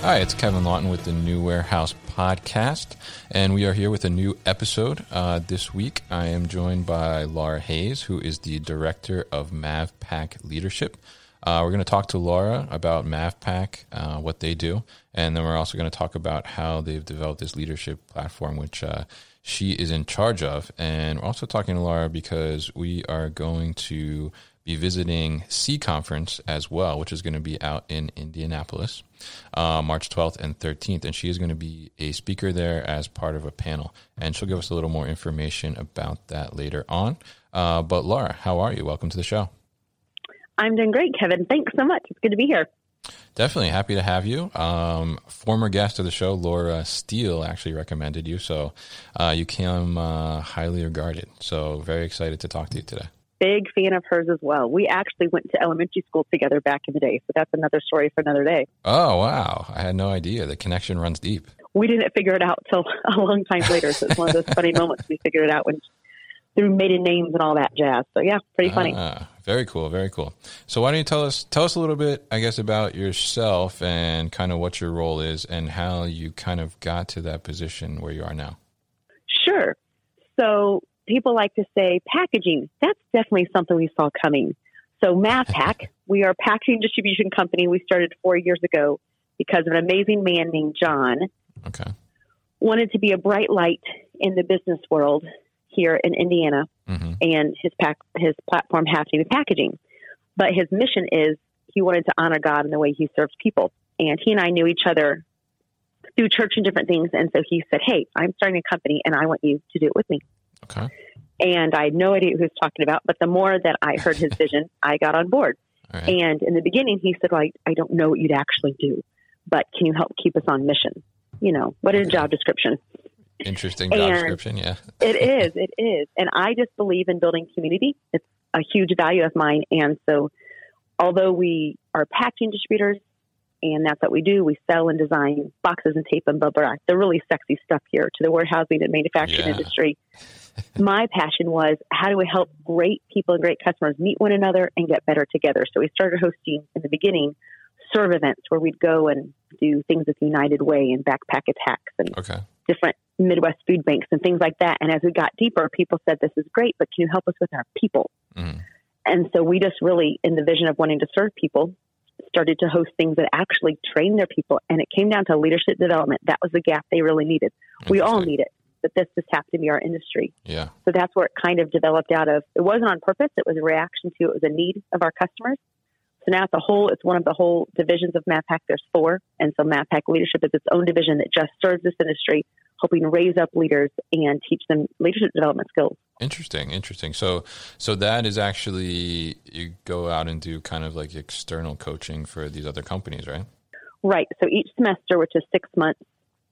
Hi, it's Kevin Lawton with the New Warehouse Podcast, and we are here with a new episode. Uh, this week, I am joined by Laura Hayes, who is the Director of MavPak Leadership. Uh, we're going to talk to Laura about MavPak, uh, what they do, and then we're also going to talk about how they've developed this leadership platform, which uh, she is in charge of. And we're also talking to Laura because we are going to be visiting SEE Conference as well, which is going to be out in Indianapolis, uh, March 12th and 13th. And she is going to be a speaker there as part of a panel. And she'll give us a little more information about that later on. Uh, but Laura, how are you? Welcome to the show. I'm doing great, Kevin. Thanks so much. It's good to be here. Definitely happy to have you. Um, former guest of the show, Lora Steele, actually recommended you, so uh, you came uh, highly regarded. So very excited to talk to you today big fan of hers as well. We actually went to elementary school together back in the day, so that's another story for another day. Oh wow, I had no idea the connection runs deep. We didn't figure it out till a long time later. So it's one of those funny moments we figured it out when through maiden names and all that jazz. So yeah, pretty funny. Ah, very cool, very cool. So why don't you tell us tell us a little bit, I guess, about yourself and kind of what your role is and how you kind of got to that position where you are now. Sure. So people like to say packaging. That's definitely something we saw coming. So MavPak, we are a packaging distribution company. We started four years ago because of an amazing man named John. Okay. Wanted to be a bright light in the business world here in Indiana, mm-hmm. and his pack his platform happened to be packaging. But his mission is he wanted to honor God in the way he serves people. And he and I knew each other through church and different things. And so he said, Hey, I'm starting a company and I want you to do it with me. Okay. And I had no idea who he was talking about, but the more that I heard his vision, I got on board. Right. And in the beginning, he said, well, I, I don't know what you'd actually do, but can you help keep us on mission? You know, what is a job description? Interesting job and description, yeah. it is, it is. And I just believe in building community. It's a huge value of mine. And so, although we are packaging distributors, and that's what we do. We sell and design boxes and tape and blah blah. The really sexy stuff here to the warehousing and manufacturing yeah. industry. My passion was how do we help great people and great customers meet one another and get better together. So we started hosting in the beginning serve events where we'd go and do things with United Way and backpack attacks and okay. different Midwest food banks and things like that. And as we got deeper, people said, "This is great, but can you help us with our people?" Mm. And so we just really, in the vision of wanting to serve people, started to host things that actually train their people. And it came down to leadership development. That was the gap they really needed. We all need it, but this just happened to be our industry. Yeah. So that's where it kind of developed out of. It wasn't on purpose. It was a reaction to, it was a need of our customers. So now it's a whole, it's one of the whole divisions of MavPak. There's four. And so MavPak Leadership is its own division that just serves this industry, helping raise up leaders and teach them leadership development skills. Interesting, interesting. So, so that is actually you go out and do kind of like external coaching for these other companies, right? Right. So each semester, which is six months,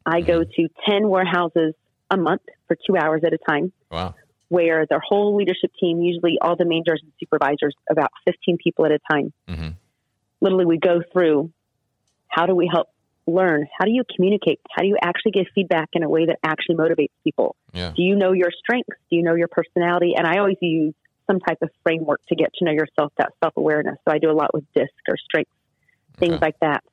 I mm-hmm. go to ten warehouses a month for two hours at a time. Wow. Where their whole leadership team, usually all the managers and supervisors, about fifteen people at a time. Mm-hmm. Literally, we go through how do we help learn? How do you communicate? How do you actually give feedback in a way that actually motivates people? Yeah. Do you know your strengths? Do you know your personality? And I always use some type of framework to get to know yourself, that self awareness. So I do a lot with DISC or strengths, things okay. like that.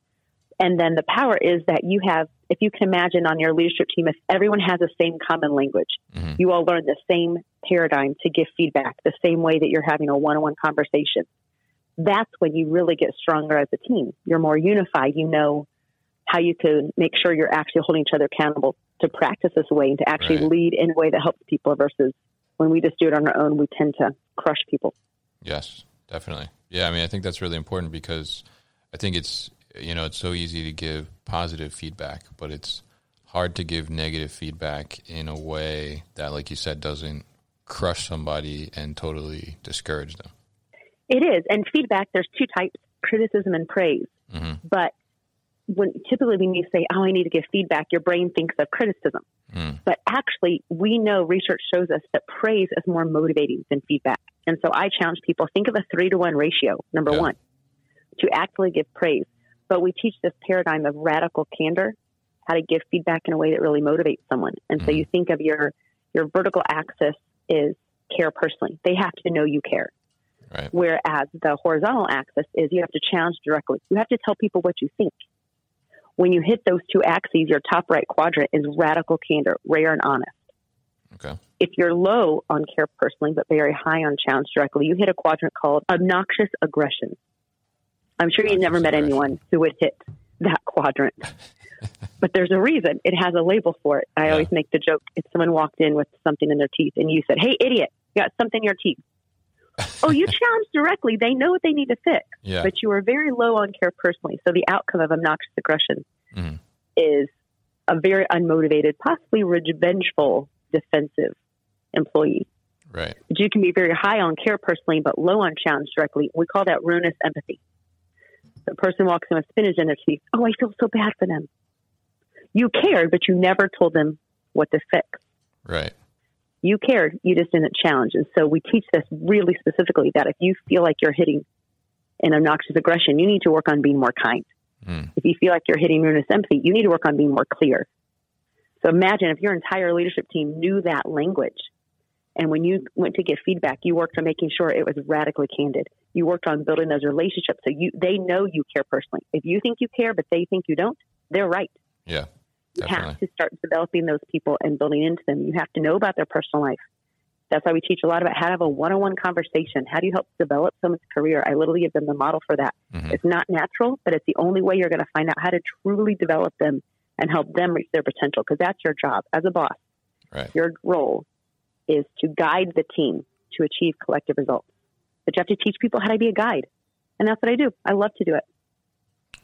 And then the power is that you have, if you can imagine on your leadership team, if everyone has the same common language, mm-hmm. you all learn the same paradigm to give feedback, the same way that you're having a one on one conversation. that's when you really get stronger as a team. You're more unified. You know how you can make sure you're actually holding each other accountable to practice this way and to actually right. lead in a way that helps people versus when we just do it on our own, we tend to crush people. Yes, definitely. Yeah, I mean, I think that's really important because I think it's you know it's so easy to give positive feedback, but it's hard to give negative feedback in a way that, like you said, doesn't crush somebody and totally discourage them. It is, and feedback. There's two types: criticism and praise. Mm-hmm. But when typically when you say, "Oh, I need to give feedback," your brain thinks of criticism. Mm. But actually, we know research shows us that praise is more motivating than feedback. And so I challenge people: think of a three to one ratio. Number yeah. one, to actually give praise. But we teach this paradigm of radical candor, how to give feedback in a way that really motivates someone. And so mm-hmm. you think of your your vertical axis is care personally. They have to know you care. Right. Whereas the horizontal axis is you have to challenge directly. You have to tell people what you think. When you hit those two axes, your top right quadrant is radical candor, rare and honest. Okay. If you're low on care personally, but very high on challenge directly, you hit a quadrant called obnoxious aggression. I'm sure you've never met anyone who would hit that quadrant. but there's a reason. It has a label for it. I yeah. always make the joke if someone walked in with something in their teeth and you said, Hey, idiot, you got something in your teeth oh, you challenge directly. They know what they need to fix. Yeah. But you are very low on care personally. So the outcome of obnoxious aggression mm-hmm. is a very unmotivated, possibly revengeful, defensive employee. Right. But you can be very high on care personally, but low on challenge directly. We call that ruinous empathy. The person walks in with spinach in their teeth. Oh, I feel so bad for them. You cared, but you never told them what to fix. Right you cared, you just didn't challenge. And so we teach this really specifically that if you feel like you're hitting an obnoxious aggression, you need to work on being more kind. Mm. If you feel like you're hitting ruinous empathy, you need to work on being more clear. So imagine if your entire leadership team knew that language. And when you went to get feedback, you worked on making sure it was radically candid. You worked on building those relationships so you they know you care personally. If you think you care but they think you don't, they're right. Yeah. You have to start developing those people and building into them. You have to know about their personal life. That's why we teach a lot about how to have a one-on-one conversation. How do you help develop someone's career? I literally give them the model for that. Mm-hmm. It's not natural, but it's the only way you're going to find out how to truly develop them and help them reach their potential. Because that's your job as a boss. Right. Your role is to guide the team to achieve collective results. But you have to teach people how to be a guide, and that's what I do. I love to do it.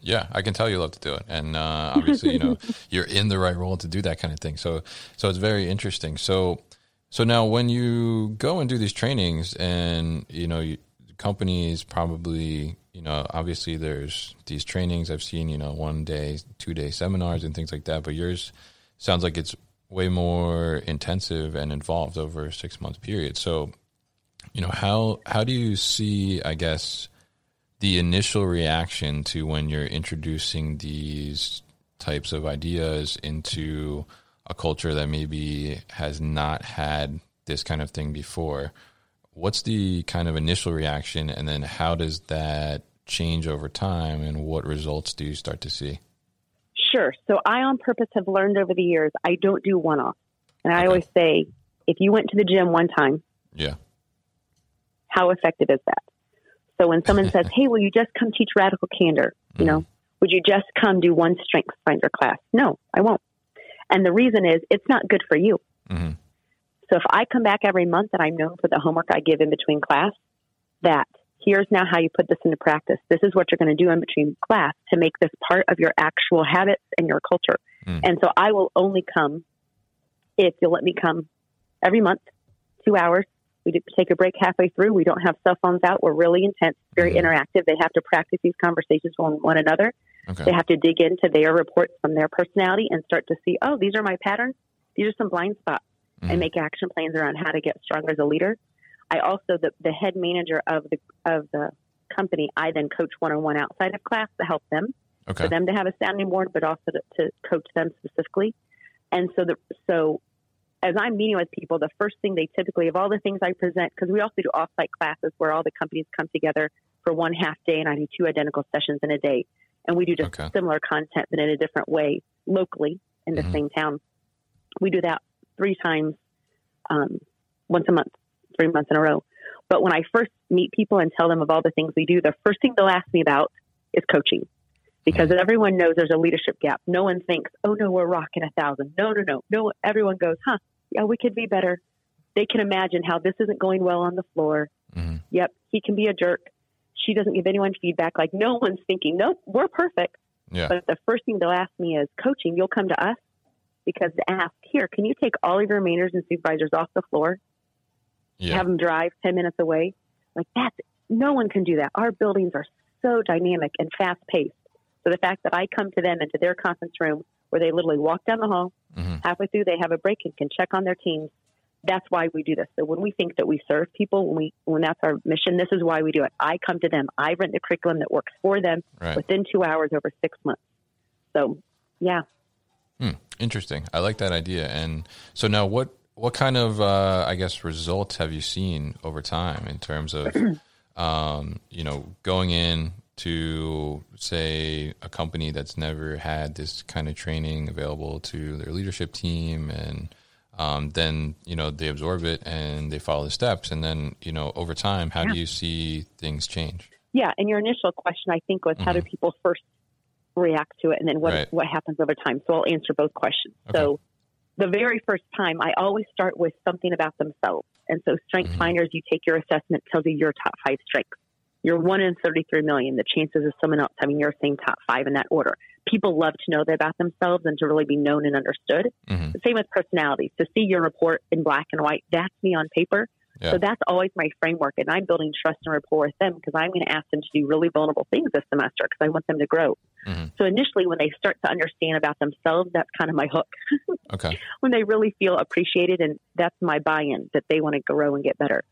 Yeah, I can tell you love to do it, and uh, obviously, you know, you're in the right role to do that kind of thing. So, so it's very interesting. So, so now when you go and do these trainings, and you know, you, companies probably, you know, obviously there's these trainings I've seen, you know, one day, two day seminars and things like that. But yours sounds like it's way more intensive and involved over a six month period. So, you know, how how do you see, I guess the initial reaction to when you're introducing these types of ideas into a culture that maybe has not had this kind of thing before? What's the kind of initial reaction and then how does that change over time and what results do you start to see? Sure. So i on purpose have learned over the years i don't do one off and i okay. always say if you went to the gym one time yeah how effective is that so when someone says, "Hey, will you just come teach radical candor?" You know, would you just come do one strength finder class? No, I won't. And the reason is it's not good for you. Mm-hmm. So if I come back every month and I'm known for the homework I give in between class, that here's now how you put this into practice. This is what you're going to do in between class to make this part of your actual habits and your culture. Mm. And so I will only come if you'll let me come every month, two hours, we take a break halfway through. We don't have cell phones out. We're really intense, very mm-hmm. interactive. They have to practice these conversations with one another. Okay. They have to dig into their reports from their personality and start to see, oh, these are my patterns. These are some blind spots, mm-hmm. and make action plans around how to get stronger as a leader. I also the, the head manager of the of the company. I then coach one on one outside of class to help them okay. for them to have a sounding board, but also to, to coach them specifically. And so the so as I'm meeting with people, the first thing they typically, of all the things I present, because we also do offsite classes where all the companies come together for one half day, and I do two identical sessions in a day, and we do just okay. similar content but in a different way locally in the mm-hmm. same town. We do that three times, um, once a month, three months in a row. But when I first meet people and tell them of all the things we do, the first thing they'll ask me about is coaching because Mm-hmm. everyone knows there's a leadership gap. No one thinks, oh no, we're rocking a thousand. No, no, no, no. Everyone goes, huh, yeah, we could be better. They can imagine how this isn't going well on the floor. Mhm. Yep, he can be a jerk. She doesn't give anyone feedback. Like no one's thinking, nope, we're perfect. Yeah. But the first thing they'll ask me is, coaching, you'll come to us because to ask, here, can you take all of your managers and supervisors off the floor, Yeah. have them drive 10 minutes away? Like that's, no one can do that. Our buildings are so dynamic and fast paced. So the fact that I come to them into their conference room where they literally walk down the hall, Mhm. halfway through they have a break and can check on their teams. That's why we do this. So when we think that we serve people, when we when that's our mission, this is why we do it. I come to them. I rent the curriculum that works for them Right. within two hours over six months. So yeah. Hmm, interesting. I like that idea. And so now, what what kind of uh, I guess results have you seen over time in terms of um, you know going in to say a company that's never had this kind of training available to their leadership team and um, then you know they absorb it and they follow the steps and then you know over time how do you see things change Yeah, and your initial question, I think, was how do people first react to it, and then what Right. what happens over time. So I'll answer both questions. So the very first time, I always start with something about themselves. And so Strength Finders, you take your assessment, tells you your top five strengths. You're one in 33 million. The chances of someone else having your same top five in that order. People love to know that about themselves and to really be known and understood. Mhm. The same with personalities. To see your report in black and white, that's me on paper. Yeah. So that's always my framework. And I'm building trust and rapport with them because I'm going to ask them to do really vulnerable things this semester because I want them to grow. Mhm. So initially, when they start to understand about themselves, that's kind of my hook. okay when they really feel appreciated, and that's my buy in that they want to grow and get better.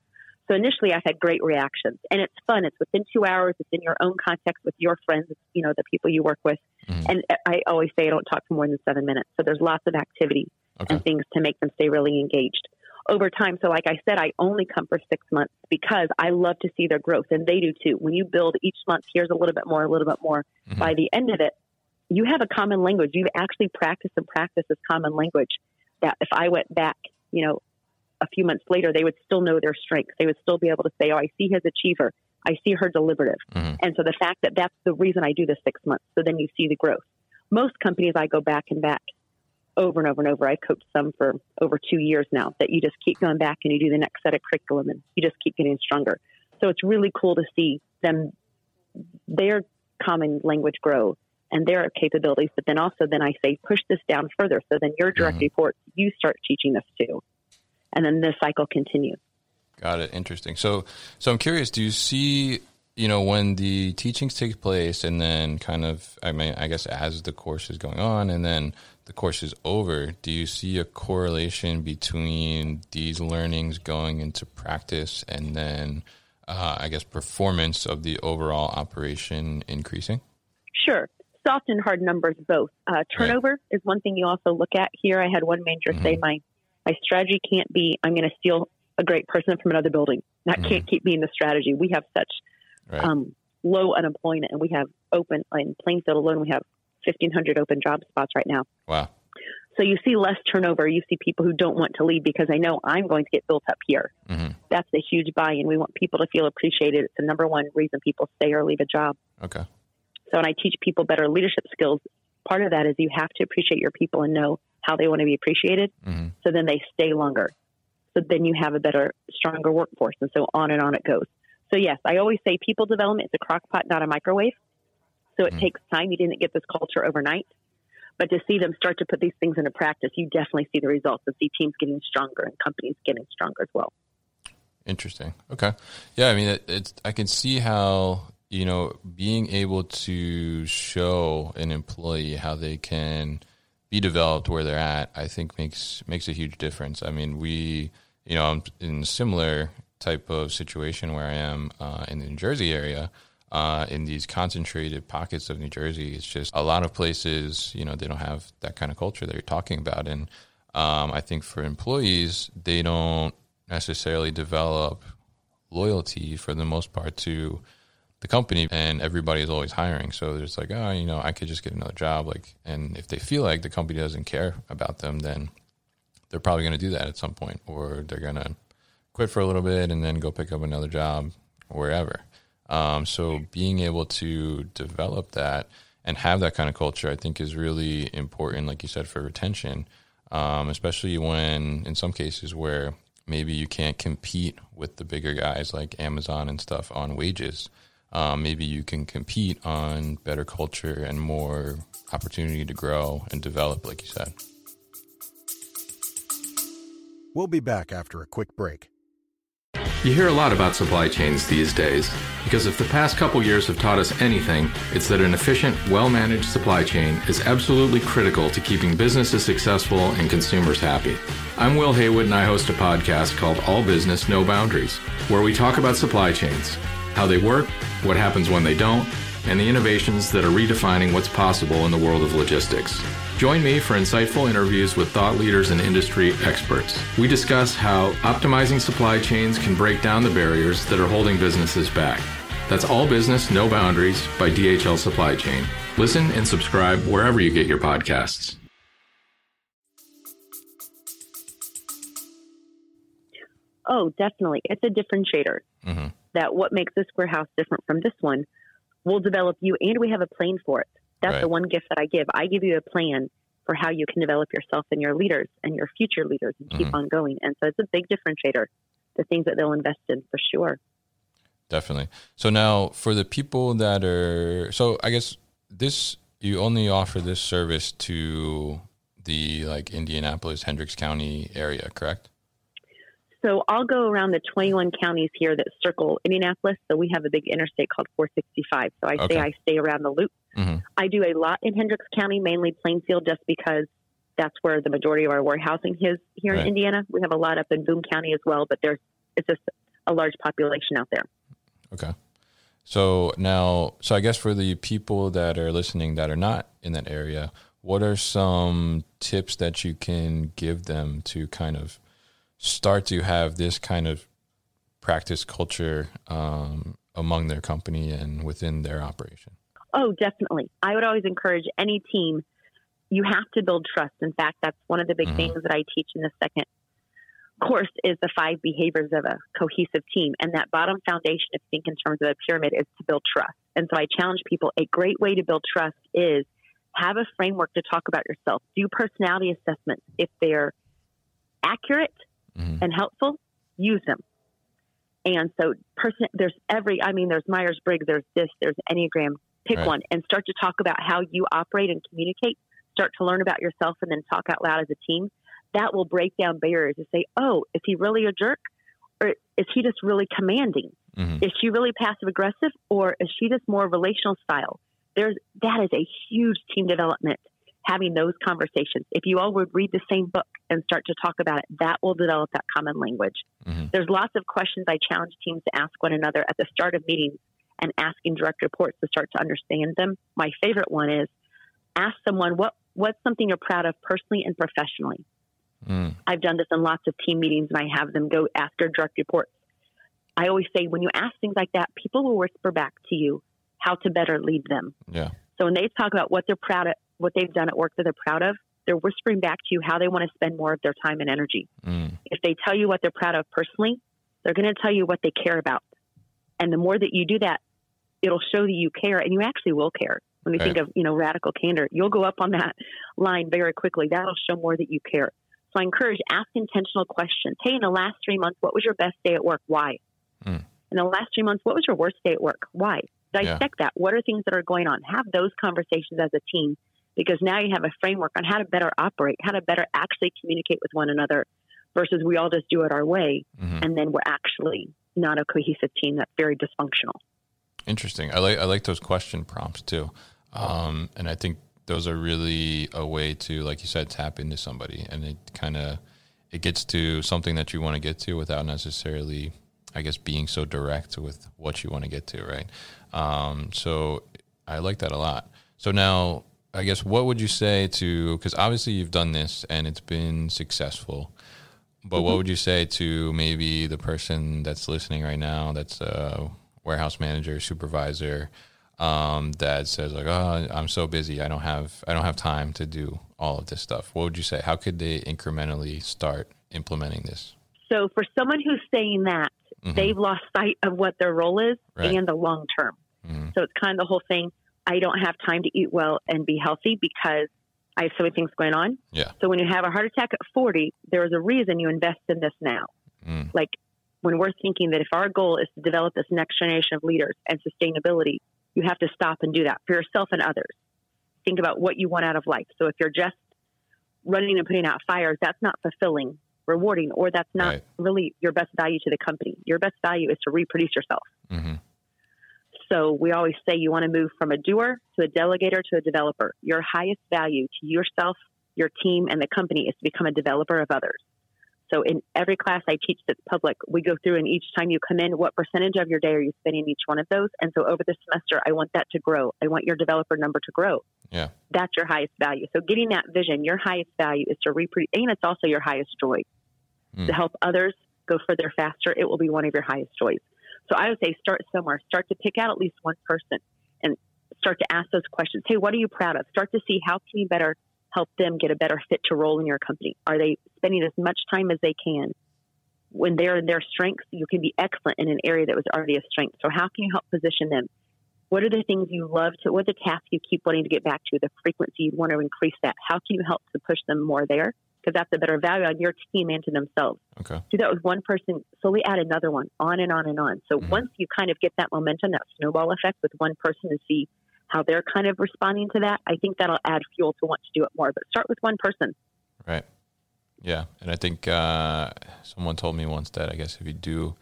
So initially, I've had great reactions, and it's fun. It's within two hours. It's in your own context with your friends, you know, the people you work with. Mhm. And I always say I don't talk for more than seven minutes. So there's lots of activity okay and things to make them stay really engaged over time. So, like I said, I only come for six months because I love to see their growth, and they do too. When you build each month, here's a little bit more, a little bit more. Mhm. By the end of it, you have a common language. You've actually practiced and practiced this common language. That if I went back, you know, a few months later, they would still know their strengths. They would still be able to say, "Oh, I see his achiever. I see her deliberative." Mhm. And so the fact that that's the reason I do the six months. So then you see the growth. Most companies, I go back and back over and over and over. I've coached some for over two years now that you just keep going back and you do the next set of curriculum and you just keep getting stronger. So it's really cool to see them, their common language grow and their capabilities. But then also then I say, push this down further. So then your direct Mhm. reports, you start teaching this too. And then this cycle continues. Got it. Interesting. So, so I'm curious. Do you see, you know, when the teachings take place, and then kind of, I mean, I guess as the course is going on, and then the course is over, do you see a correlation between these learnings going into practice, and then, uh, I guess, performance of the overall operation increasing? Sure. Soft and hard numbers both. Uh, turnover is one thing you also look at here. I had one manager say my my strategy can't be I'm going to steal a great person from another building. That can't keep being the strategy. We have such Right. um, low unemployment, and we have open in Plainfield alone. We have 1,500 open job spots right now. wow. So you see less turnover. You see people who don't want to leave because they know I'm going to get built up here. hmm That's a huge buy-in. We want people to feel appreciated. It's the number one reason people stay or leave a job. Okay. So when I teach people better leadership skills, part of that is you have to appreciate your people and know how they want to be appreciated. hmm So then they stay longer. So then you have a better, stronger workforce. And so on and on it goes. So yes, I always say people development is a crock pot, not a microwave. So it Mhm. takes time. You didn't get this culture overnight. But to see them start to put these things into practice, you definitely see the results and see teams getting stronger and companies getting stronger as well. Interesting. Okay. Yeah, I mean, it, it's I can see how you know being able to show an employee how they can be developed where they're at. I think makes makes a huge difference. I mean, we you know I'm in a similar type of situation where I am uh, in the New Jersey area. Uh, in these concentrated pockets of New Jersey, it's just a lot of places. You know, they don't have that kind of culture that you're talking about, and um, I think for employees, they don't necessarily develop loyalty for the most part to the company and everybody is always hiring so there's like oh you know i could just get another job like and if they feel like the company doesn't care about them then they're probably going to do that at some point or they're going to quit for a little bit and then go pick up another job wherever. Um, so being able to develop that and have that kind of culture, I think, is really important. Like you said, for retention, um, especially when in some cases where maybe you can't compete with the bigger guys like Amazon and stuff on wages. Um, maybe you can compete on better culture and more opportunity to grow and develop, like you said. We'll be back after a quick break. You hear a lot about supply chains these days because if the past couple years have taught us anything, it's that an efficient, well managed supply chain is absolutely critical to keeping businesses successful and consumers happy. I'm Will Haywood and I host a podcast called All Business, No Boundaries, where we talk about supply chains, how they work, what happens when they don't, and the innovations that are redefining what's possible in the world of logistics. Join me for insightful interviews with thought leaders and industry experts. We discuss how optimizing supply chains can break down the barriers that are holding businesses back. That's All Business, No Boundaries by DHL Supply Chain. Listen and subscribe wherever you get your podcasts. Oh, definitely. It's a differentiator. Mm-hmm. That what makes this warehouse different from this one we'll develop you and we have a plan for it. That's right. the one gift that I give. I give you a plan for how you can develop yourself and your leaders and your future leaders and keep mm-hmm. on going. And so it's a big differentiator, the things that they'll invest in for sure. Definitely. So now for the people that are, so I guess this, you only offer this service to the like Indianapolis, Hendricks County area, correct? So I'll go around the 21 counties here that circle Indianapolis. So we have a big interstate called 465. So I okay. say I stay around the loop. Mm-hmm. I do a lot in Hendricks County, mainly Plainfield, just because that's where the majority of our warehousing is here right. in Indiana. We have a lot up in Boone County as well, but there's it's just a large population out there. Okay. So now, so I guess for the people that are listening that are not in that area, what are some tips that you can give them to kind of start to have this kind of practice culture um, among their company and within their operation? Oh, definitely. I would always encourage any team, you have to build trust. In fact, that's one of the big mm-hmm. things that I teach in the second course is the five behaviors of a cohesive team. And that bottom foundation, if you think in terms of a pyramid, is to build trust. And so I challenge people a great way to build trust is have a framework to talk about yourself. Do personality assessments. If they're accurate, mm-hmm. and helpful, use them. And so, person, there's every, I mean, there's Myers Briggs, there's this, there's Enneagram. Pick right. one and start to talk about how you operate and communicate. Start to learn about yourself and then talk out loud as a team. That will break down barriers to say, oh, is he really a jerk? Or is he just really commanding? Mm-hmm. Is she really passive aggressive? Or is she just more relational style? There's, that is a huge team development having those conversations. If you all would read the same book and start to talk about it, that will develop that common language. Mm-hmm. There's lots of questions I challenge teams to ask one another at the start of meetings and asking direct reports to start to understand them. My favorite one is ask someone what what's something you're proud of personally and professionally. Mm. I've done this in lots of team meetings and I have them go ask their direct reports. I always say when you ask things like that, people will whisper back to you how to better lead them. Yeah. So when they talk about what they're proud of, what they've done at work that they're proud of, they're whispering back to you how they want to spend more of their time and energy. Mm. If they tell you what they're proud of personally, they're going to tell you what they care about. And the more that you do that, it'll show that you care and you actually will care. When we right. think of, you know, radical candor, you'll go up on that line very quickly. That'll show more that you care. So I encourage ask intentional questions. Hey, in the last three months, what was your best day at work? Why? Mm. In the last three months, what was your worst day at work? Why? Dissect yeah. that. What are things that are going on? Have those conversations as a team because now you have a framework on how to better operate, how to better actually communicate with one another versus we all just do it our way mm-hmm. and then we're actually not a cohesive team that's very dysfunctional. Interesting. I like I like those question prompts too. Um, and I think those are really a way to, like you said, tap into somebody and it kind of it gets to something that you want to get to without necessarily I guess being so direct with what you want to get to, right? Um, so I like that a lot. So now I guess what would you say to because obviously you've done this and it's been successful, but mm-hmm. what would you say to maybe the person that's listening right now that's a warehouse manager, supervisor, um, that says like, "Oh, I'm so busy, I don't have I don't have time to do all of this stuff." What would you say? How could they incrementally start implementing this? So for someone who's saying that, Mhm. they've lost sight of what their role is Right. and the long term. Mhm. So it's kind of the whole thing. I don't have time to eat well and be healthy because I have so many things going on. Yeah. So when you have a heart attack at 40, there is a reason you invest in this now. Mm. Like when we're thinking that if our goal is to develop this next generation of leaders and sustainability, you have to stop and do that for yourself and others. Think about what you want out of life. So if you're just running and putting out fires, that's not fulfilling, rewarding, or that's not Right. really your best value to the company. Your best value is to reproduce yourself. hmm So we always say you want to move from a doer to a delegator to a developer. Your highest value to yourself, your team, and the company is to become a developer of others. So in every class I teach that's public, we go through and each time you come in, what percentage of your day are you spending each one of those? And so over the semester, I want that to grow. I want your developer number to grow. Yeah. That's your highest value. So getting that vision, your highest value is to reproduce, and it's also your highest joy. Mm. To help others go further faster, it will be one of your highest joys. So I would say start somewhere. Start to pick out at least one person and start to ask those questions. Hey, what are you proud of? Start to see how can you better help them get a better fit to role in your company. Are they spending as much time as they can? When they're in their strengths, you can be excellent in an area that was already a strength. So how can you help position them? What are the things you love to, what are the tasks you keep wanting to get back to, the frequency you want to increase that? How can you help to push them more there? Because that's a better value on your team and to themselves Okay. do that with one person, slowly add another one, on and on and on. So Mhm. once you kind of get that momentum, that snowball effect with one person and see how they're kind of responding to that, I think that'll add fuel to want to do it more. But start with one person. Right. Yeah, and I think uh, someone told me once that I guess if you do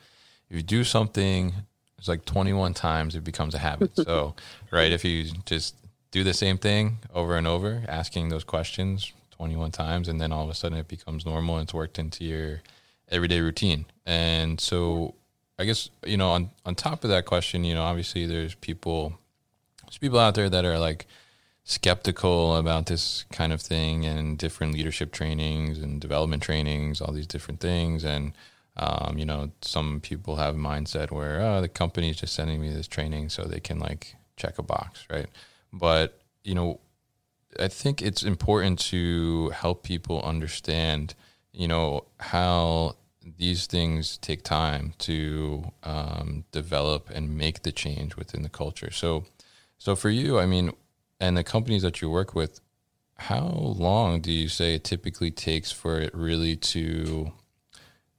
if you do something, it's like 21 times it becomes a habit. so, right, if you just do the same thing over and over, asking those questions 21 times, and then all of a sudden it becomes normal and it's worked into your everyday routine. And so, I guess you know, on on top of that question, you know, obviously there's people there's people out there that are like skeptical about this kind of thing and different leadership trainings and development trainings, all these different things. And, um, you know, some people have a mindset where, oh, the company's just sending me this training so they can like check a box, right? But, you know, I think it's important to help people understand, you know, how these things take time to um, develop and make the change within the culture. So, so for you, I mean, and the companies that you work with, how long do you say it typically takes for it really to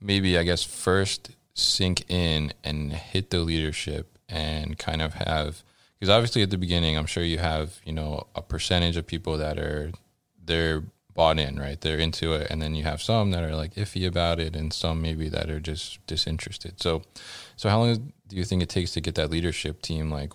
maybe, I guess, first sink in and hit the leadership and kind of have, because obviously at the beginning, I'm sure you have, you know, a percentage of people that are, they're bought in, right? They're into it. And then you have some that are like iffy about it and some maybe that are just disinterested. So, so how long do you think it takes to get that leadership team like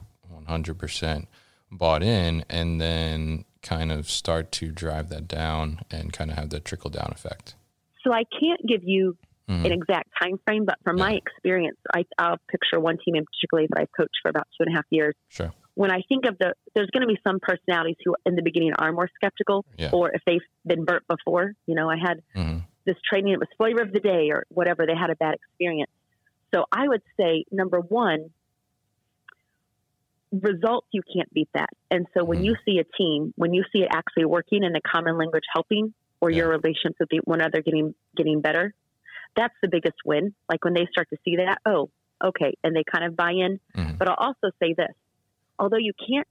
100%? bought in and then kind of start to drive that down and kind of have that trickle down effect. So I can't give you Mhm. an exact time frame, but from my experience, I, I'll picture one team in particular that I've coached for about two and a half years. Sure. When I think of the, there's going to be some personalities who in the beginning are more skeptical, Yeah. or if they've been burnt before. You know, I had hmm this training, it was flavor of the day or whatever, they had a bad experience. So I would say, number one, results, you can't beat that. And so when Mhm. you see a team, when you see it actually working and the common language helping, or your relations with the, one another getting getting better, that's the biggest win. Like when they start to see that, oh, okay, and they kind of buy in. Mhm. But I'll also say this: although you can't,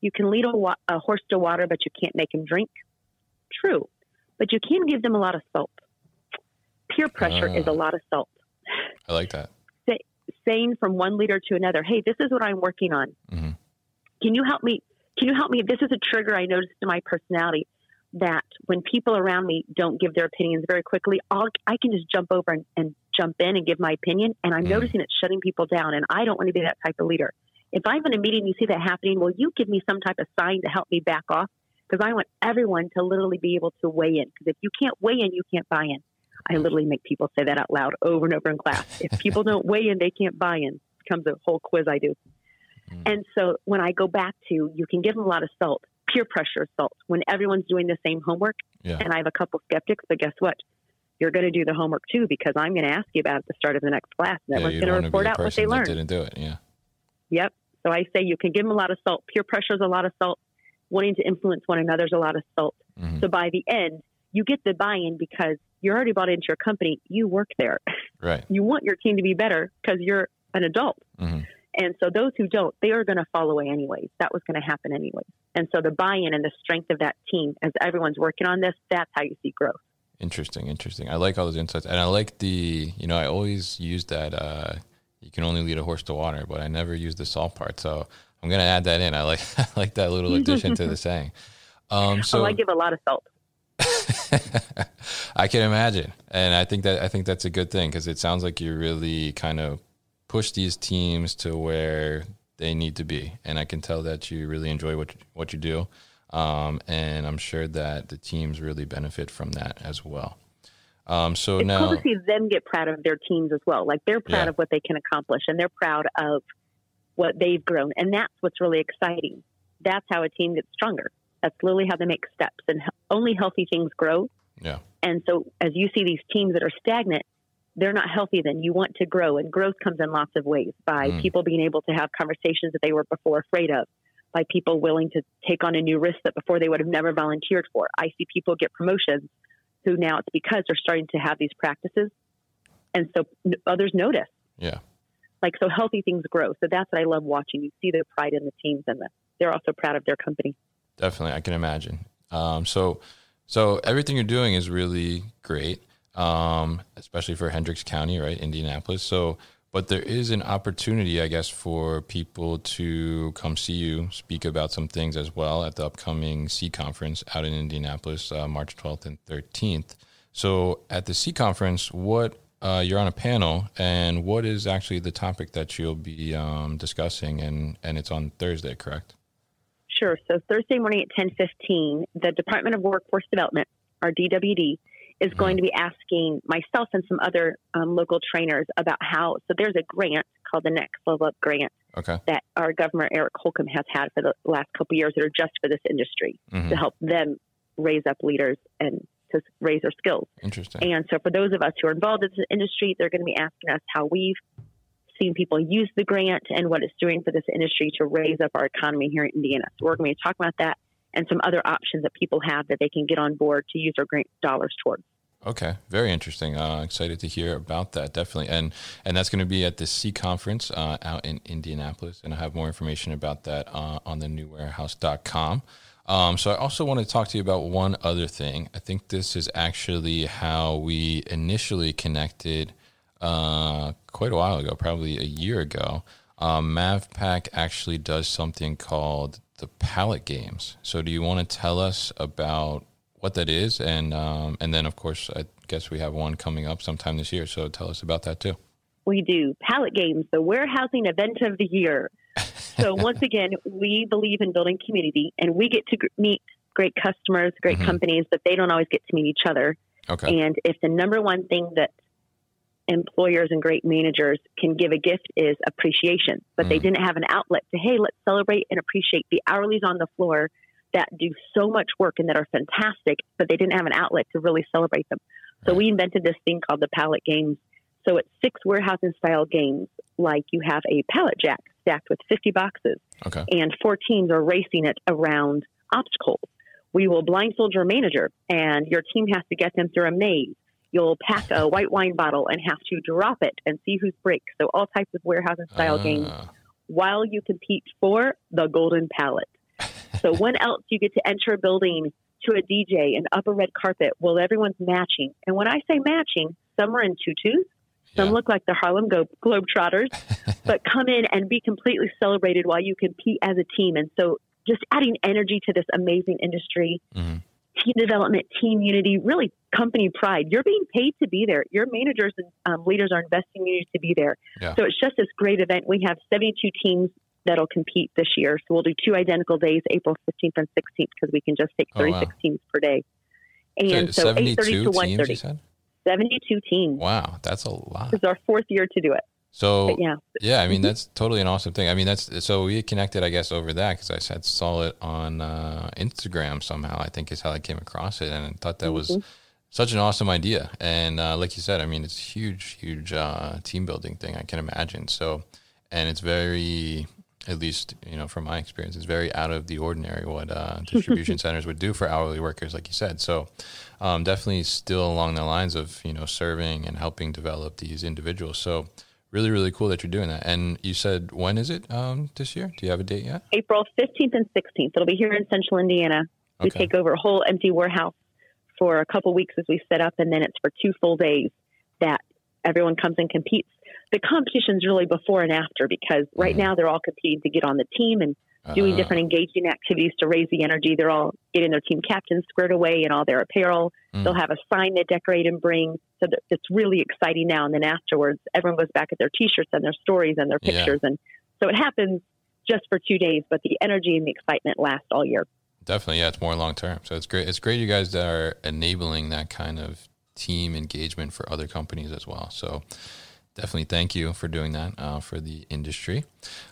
you can lead a, wa- a horse to water, but you can't make him drink. True, but you can give them a lot of salt. Peer pressure is Ah. a lot of salt. I like that. Saying from one leader to another, "Hey, this is what I'm working on. hmm Can you help me? Can you help me? This is a trigger I noticed in my personality that when people around me don't give their opinions very quickly, I'll, I can just jump over and, and jump in and give my opinion. And I'm Mm. noticing it's shutting people down. And I don't want to be that type of leader. If I'm in a meeting, and you see that happening, will you give me some type of sign to help me back off? Because I want everyone to literally be able to weigh in. Because if you can't weigh in, you can't buy in. I literally make people say that out loud over and over in class. If people don't weigh in, they can't buy in. It becomes a whole quiz I do. Mm. And so when I go back to, you can give them a lot of salt. Peer pressure is salt. When everyone's doing the same homework, Yeah. and I have a couple skeptics, but guess what? You're going to do the homework too because I'm going to ask you about it at the start of the next class. And yeah, everyone's you going to want to be report out what they learned. didn't do it. Yeah. Yep. So I say you can give them a lot of salt. Peer pressure is a lot of salt. Wanting to influence one another is a lot of salt. Mhm. So by the end, you get the buy-in because you're already bought into your company. You work there. Right. You want your team to be better because you're an adult. hmm And so those who don't, they are going to fall away anyways. That was going to happen anyways. And so the buy-in and the strength of that team as everyone's working on this, that's how you see growth. Interesting, interesting. I like all those insights, and I like the. You know, I always use that. Uh, you can only lead a horse to water, but I never use the salt part. So I'm gonna add that in. I like I like that little addition to the saying. Um, so oh, I give a lot of salt. I can imagine, and I think that I think that's a good thing because it sounds like you're really kind of push these teams to where they need to be, and I can tell that you really enjoy what what you do, um, and I'm sure that the teams really benefit from that as well. Um, so It's now, cool to see them get proud of their teams as well. Like they're proud Yeah. of what they can accomplish and they're proud of what they've grown. And that's what's really exciting. That's how a team gets stronger. That's literally how they make steps and only healthy things grow. yeah, And so as you see these teams that are stagnant, they're not healthy then. You want to grow and growth comes in lots of ways by Mm. people being able to have conversations that they were before afraid of, by people willing to take on a new risk that before they would have never volunteered for. I see people get promotions who now it's because they're starting to have these practices. And so others notice. yeah. Like so healthy things grow. So that's what I love watching. You see the pride in the teams and the, they're also proud of their company. Definitely, I can imagine. Um, so, so everything you're doing is really great, um, especially for Hendricks County, right, Indianapolis. So, but there is an opportunity, I guess, for people to come see you speak about some things as well at the upcoming SEE conference out in Indianapolis, uh, March 12th and 13th. So, at the SEE conference, what uh, you're on a panel, and what is actually the topic that you'll be um, discussing, and and it's on Thursday, correct? Sure. So Thursday morning at ten fifteen, the Department of Workforce Development, our DWD, is going to be asking myself and some other um, local trainers about how. So there's a grant called the Next Level Up Grant Okay. that our Governor Eric Holcomb has had for the last couple of years that are just for this industry Mhm. to help them raise up leaders and to raise their skills. Interesting. And so for those of us who are involved in this industry, they're going to be asking us how we've seen people use the grant and what it's doing for this industry to raise up our economy here in Indiana. So we're going to be talking about that and some other options that people have that they can get on board to use their grant dollars towards. Okay, very interesting. Uh, excited to hear about that, definitely. And and that's going to be at the SEE conference uh, out in Indianapolis, and I have more information about that uh, on the newwarehouse.com. Um, so I also want to talk to you about one other thing. I think this is actually how we initially connected uh, quite a while ago, probably a year ago. Um, MavPak actually does something called the Pallet Games. So do you want to tell us about what that is, and um, and then of course I guess we have one coming up sometime this year. So tell us about that too. We do pallet games, the warehousing event of the year. So once again, we believe in building community, and we get to gr- meet great customers, great Mhm. companies, but they don't always get to meet each other. Okay. And if the number one thing that employers and great managers can give a gift is appreciation, but they Mm. didn't have an outlet to, hey, let's celebrate and appreciate the hourlies on the floor that do so much work and that are fantastic, but they didn't have an outlet to really celebrate them. So we invented this thing called the pallet games. So it's six warehousing style games, like you have a pallet jack stacked with 50 boxes Okay. and four teams are racing it around obstacles. We will blindfold your manager, and your team has to get them through a maze. You'll pack a white wine bottle and have to drop it and see who's breaks. So all types of warehousing style games Ah, while you compete for the golden pallet. So when else you get to enter a building to a DJ and up a red carpet while everyone's matching. And when I say matching, some are in tutus, some Yeah. look like the Harlem Go- Globetrotters, but come in and be completely celebrated while you compete as a team. And so just adding energy to this amazing industry, Mhm. Team development, team unity, really company pride. You're being paid to be there. Your managers and um, leaders are investing in you to be there. Yeah. So it's just this great event. We have 72 teams that'll compete this year. So we'll do two identical days, April 15th and 16th, because we can just take Oh, wow. 36 teams per day. And so, 8.30 to teams, you 1.30. said? 72 teams. Wow, that's a lot. This is our fourth year to do it. So But yeah. Yeah, I mean Mhm. that's totally an awesome thing. I mean that's so we connected, I guess, over that because I said saw it on uh, Instagram somehow. I think is how I came across it, and I thought that was Mhm. such an awesome idea. And uh, like you said, I mean it's huge, huge uh, team building thing. I can imagine. So, and it's very at least you know from my experience, it's very out of the ordinary what uh, distribution centers would do for hourly workers, like you said. So um, definitely still along the lines of you know serving and helping develop these individuals. So really, really cool that you're doing that. And you said when is it um, this year? Do you have a date yet? April 15th and 16th. It'll be here in Central Indiana. We Okay. take over a whole empty warehouse for a couple weeks as we set up, and then it's for two full days that everyone comes and competes. The competition's really before and after because right Mhm. now they're all competing to get on the team and doing Uh, different engaging activities to raise the energy. They're all getting their team captains squared away and all their apparel. Mm. They'll have a sign they decorate and bring. So it's really exciting now. And then afterwards, everyone goes back at their T-shirts and their stories and their Yeah. pictures. And so it happens just for two days, but the energy and the excitement last all year. Definitely, yeah, it's more long term. So it's great. It's great you guys are enabling that kind of team engagement for other companies as well. So definitely thank you for doing that uh, for the industry.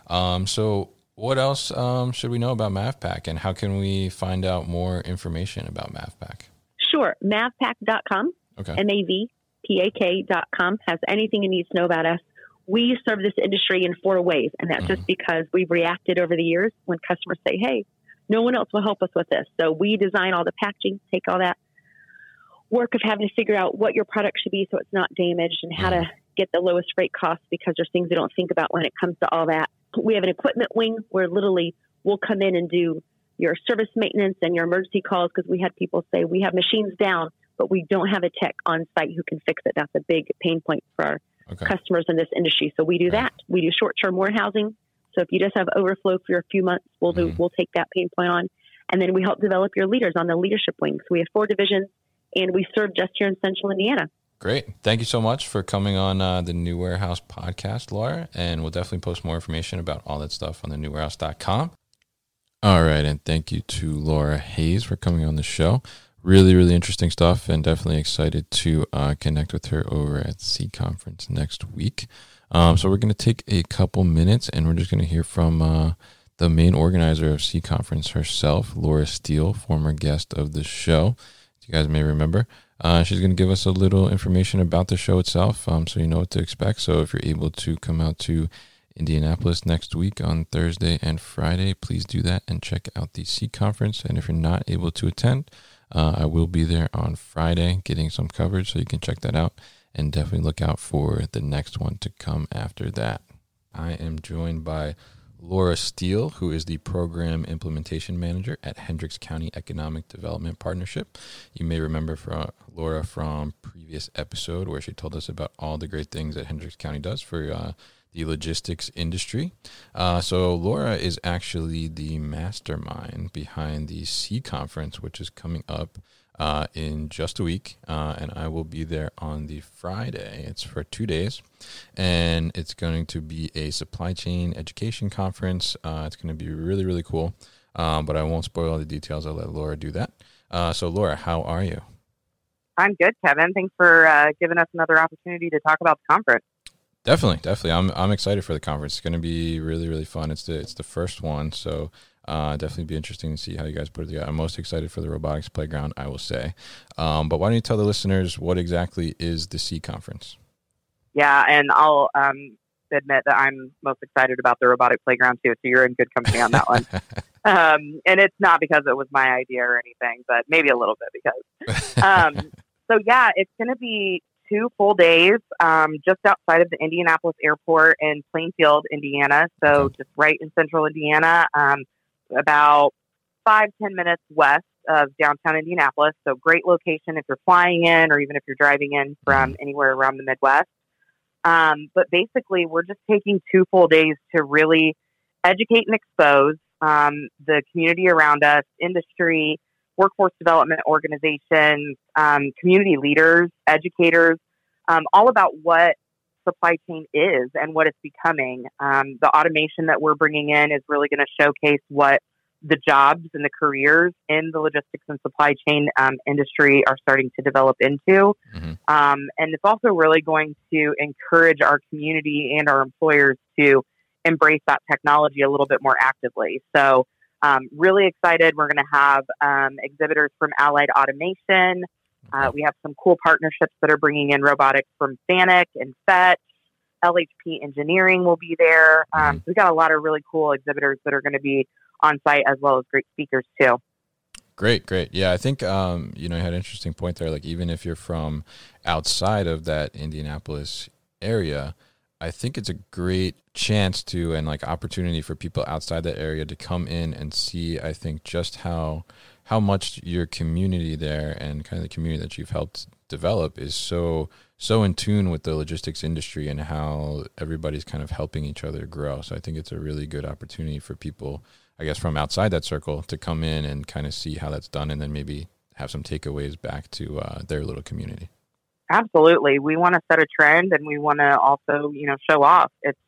Um, so what else um, should we know about MavPak and how can we find out more information about MavPak? Sure. MavPak.com, Okay. M-A-V-P-A-K.com has anything you need to know about us. We serve this industry in four ways, and that's just because we've reacted over the years when customers say, hey, no one else will help us with this. So we design all the packaging, take all that work of having to figure out what your product should be so it's not damaged and how to get the lowest freight costs because there's things we don't think about when it comes to all that. We have an equipment wing where literally we'll come in and do your service maintenance and your emergency calls because we had people say we have machines down, but we don't have a tech on site who can fix it. That's a big pain point for our Okay. customers in this industry. So we do that. We do short term warehousing. So if you just have overflow for a few months, we'll do Mhm. we'll take that pain point on. And then we help develop your leaders on the leadership wing. So we have four divisions and we serve just here in central Indiana. Great. Thank you so much for coming on uh, the New Warehouse podcast, Laura. And we'll definitely post more information about all that stuff on the newwarehouse.com. All right. And thank you to Laura Hayes for coming on the show. Really, really interesting stuff. And definitely excited to uh, connect with her over at SEE Conference next week. Um, so we're going to take a couple minutes and we're just going to hear from uh, the main organizer of SEE Conference herself, Lora Steele, former guest of the show. You guys may remember. Uh, she's going to give us a little information about the show itself um, so you know what to expect. So if you're able to come out to Indianapolis next week on Thursday and Friday, please do that and check out the SEE conference. And if you're not able to attend, uh, I will be there on Friday getting some coverage, so you can check that out and definitely look out for the next one to come after that. I am joined by Lora Steele, who is the Program Implementation Manager at Hendricks County Economic Development Partnership. You may remember from Lora from previous episode where she told us about all the great things that Hendricks County does for uh, the logistics industry. Uh, so Lora is actually the mastermind behind the SEE conference, which is coming up uh, in just a week, uh, and I will be there on the Friday. It's for two days, and it's going to be a supply chain education conference. Uh, it's going to be really, really cool, um, but I won't spoil all the details. I'll let Lora do that. Uh, so, Lora, how are you? I'm good, Kevin. Thanks for uh, giving us another opportunity to talk about the conference. Definitely, definitely. I'm I'm excited for the conference. It's going to be really, really fun. It's the it's the first one, so uh, definitely be interesting to see how you guys put it together. I'm most excited for the robotics playground, I will say. Um, but why don't you tell the listeners what exactly is the SEE conference? Yeah, and I'll um, admit that I'm most excited about the robotic playground too. So you're in good company on that one. Um, and it's not because it was my idea or anything, but maybe a little bit because. Um, so yeah, it's going to be two full days um, just outside of the Indianapolis airport in Plainfield, Indiana. So just right in central Indiana, um, about five ten minutes west of downtown Indianapolis. So great location if you're flying in or even if you're driving in from anywhere around the Midwest. Um, but basically, we're just taking two full days to really educate and expose um, the community around us, industry, workforce development organizations, um, community leaders, educators, um, all about what supply chain is and what it's becoming. Um, the automation that we're bringing in is really going to showcase what the jobs and the careers in the logistics and supply chain um, industry are starting to develop into. Mhm. Um, and it's also really going to encourage our community and our employers to embrace that technology a little bit more actively. So, um, really excited. We're going to have um, exhibitors from Allied Automation. Uh, we have some cool partnerships that are bringing in robotics from Fanuc and Fetch, LHP Engineering will be there. Um, so we got a lot of really cool exhibitors that are going to be on site as well as great speakers too. Great, great. Yeah, I think um, you know you had an interesting point there. Like even if you're from outside of that Indianapolis area, I think it's a great chance to and like opportunity for people outside that area to come in and see. I think just how how much your community there and kind of the community that you've helped develop is so so in tune with the logistics industry and how everybody's kind of helping each other grow. So I think it's a really good opportunity for people, I guess, from outside that circle to come in and kind of see how that's done, and then maybe have some takeaways back to uh, their little community. Absolutely. We want to set a trend and we want to also, you know, show off. It's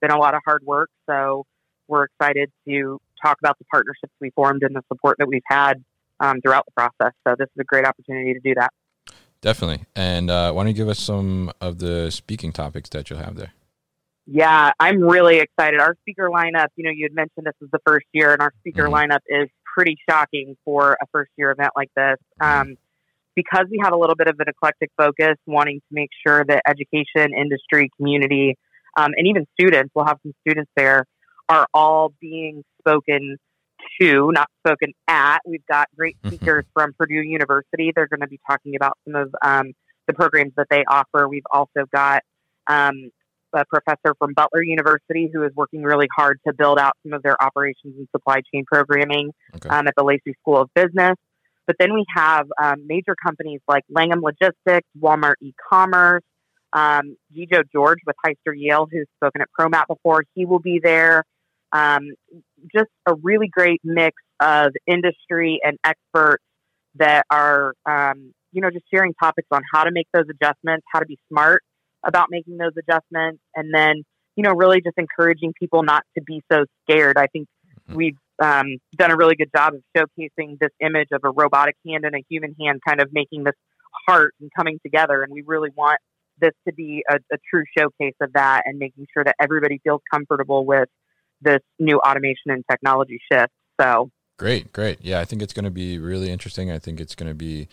been a lot of hard work. So we're excited to talk about the partnerships we formed and the support that we've had um, throughout the process. So this is a great opportunity to do that. Definitely. And uh, why don't you give us some of the speaking topics that you'll have there? Yeah, I'm really excited. Our speaker lineup, you know, you had mentioned this is the first year, and our speaker Mhm. lineup is pretty shocking for a first year event like this. Um, because we have a little bit of an eclectic focus, wanting to make sure that education, industry, community, um, and even students, we'll have some students there, are all being spoken to, not spoken at. We've got great Mhm. speakers from Purdue University. They're going to be talking about some of um, the programs that they offer. We've also got um, a professor from Butler University who is working really hard to build out some of their operations and supply chain programming Okay. um, at the Lacy School of Business. But then we have um, major companies like Langham Logistics, Walmart e-commerce, um, Gijo George with Hyster-Yale, who's spoken at ProMat before. He will be there. Um, just a really great mix of industry and experts that are, um, you know, just sharing topics on how to make those adjustments, how to be smart about making those adjustments, and then, you know, really just encouraging people not to be so scared. I think Mhm. we've um, done a really good job of showcasing this image of a robotic hand and a human hand kind of making this heart and coming together. And we really want this to be a, a true showcase of that and making sure that everybody feels comfortable with this new automation and technology shift. So, Great, great. Yeah, I think it's going to be really interesting. I think it's going to be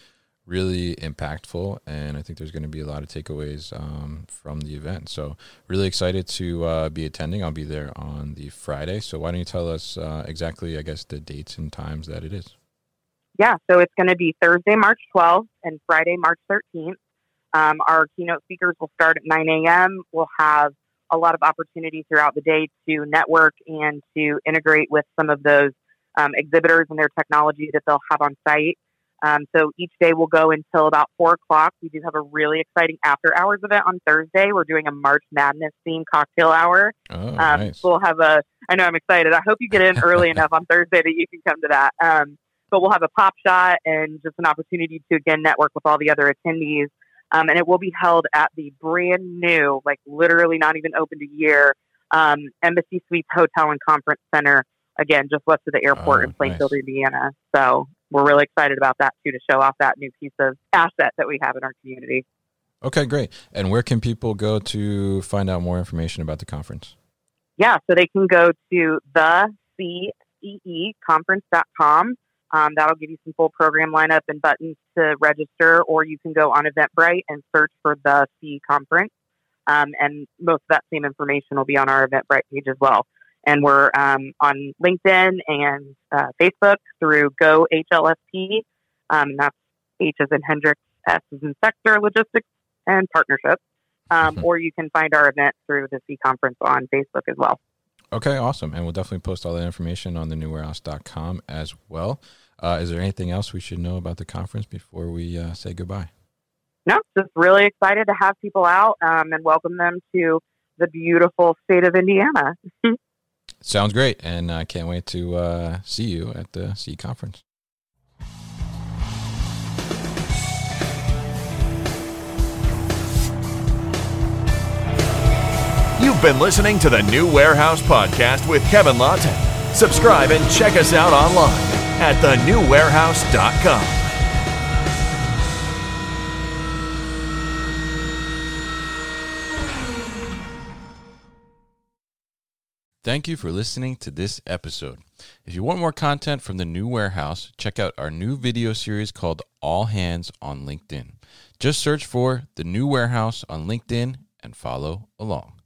really impactful, and I think there's going to be a lot of takeaways um, from the event. So, really excited to uh, be attending. I'll be there on the Friday. So, why don't you tell us uh, exactly, I guess, the dates and times that it is? yeah, so it's going to be Thursday, March 12th and Friday, March 13th. Um, our keynote speakers will start at 9 a.m. We'll have a lot of opportunity throughout the day to network and to integrate with some of those um, exhibitors and their technology that they'll have on site. Um, so each day will go until about 4 o'clock. We do have a really exciting after hours event on Thursday. We're doing a March Madness themed cocktail hour. Oh, Um, nice. We'll have a. I know I'm excited. I hope you get in early enough on Thursday that you can come to that. Um, but we'll have a pop shot and just an opportunity to again network with all the other attendees. Um, and it will be held at the brand new, like literally not even opened a year, um, Embassy Suites Hotel and Conference Center. Again, just west of the airport Oh, in Plainfield, nice. Indiana. So we're really excited about that too to show off that new piece of asset that we have in our community. Okay, great. And where can people go to find out more information about the conference? yeah, so they can go to the SEE conference.com. Um, that'll give you some full program lineup and buttons to register, or you can go on Eventbrite and search for the SEE conference. Um, and most of that same information will be on our Eventbrite page as well. And we're um, on LinkedIn and uh, Facebook through Go HLSP. Um, that's H as in Hendricks, S as in Sector Logistics and Partnerships. Um, Mhm. Or you can find our event through the SEE conference on Facebook as well. Okay, awesome. And we'll definitely post all that information on the newwarehouse.com as well. Uh, is there anything else we should know about the conference before we uh, say goodbye? no, just really excited to have people out um, and welcome them to the beautiful state of Indiana. Sounds great. And I can't wait to uh, see you at the SEE conference. You've been listening to the New Warehouse Podcast with Kevin Lawton. Subscribe and check us out online at thenewwarehouse.com. Thank you for listening to this episode. If you want more content from the new warehouse, check out our new video series called All Hands on LinkedIn. Just search for the new warehouse on LinkedIn and follow along.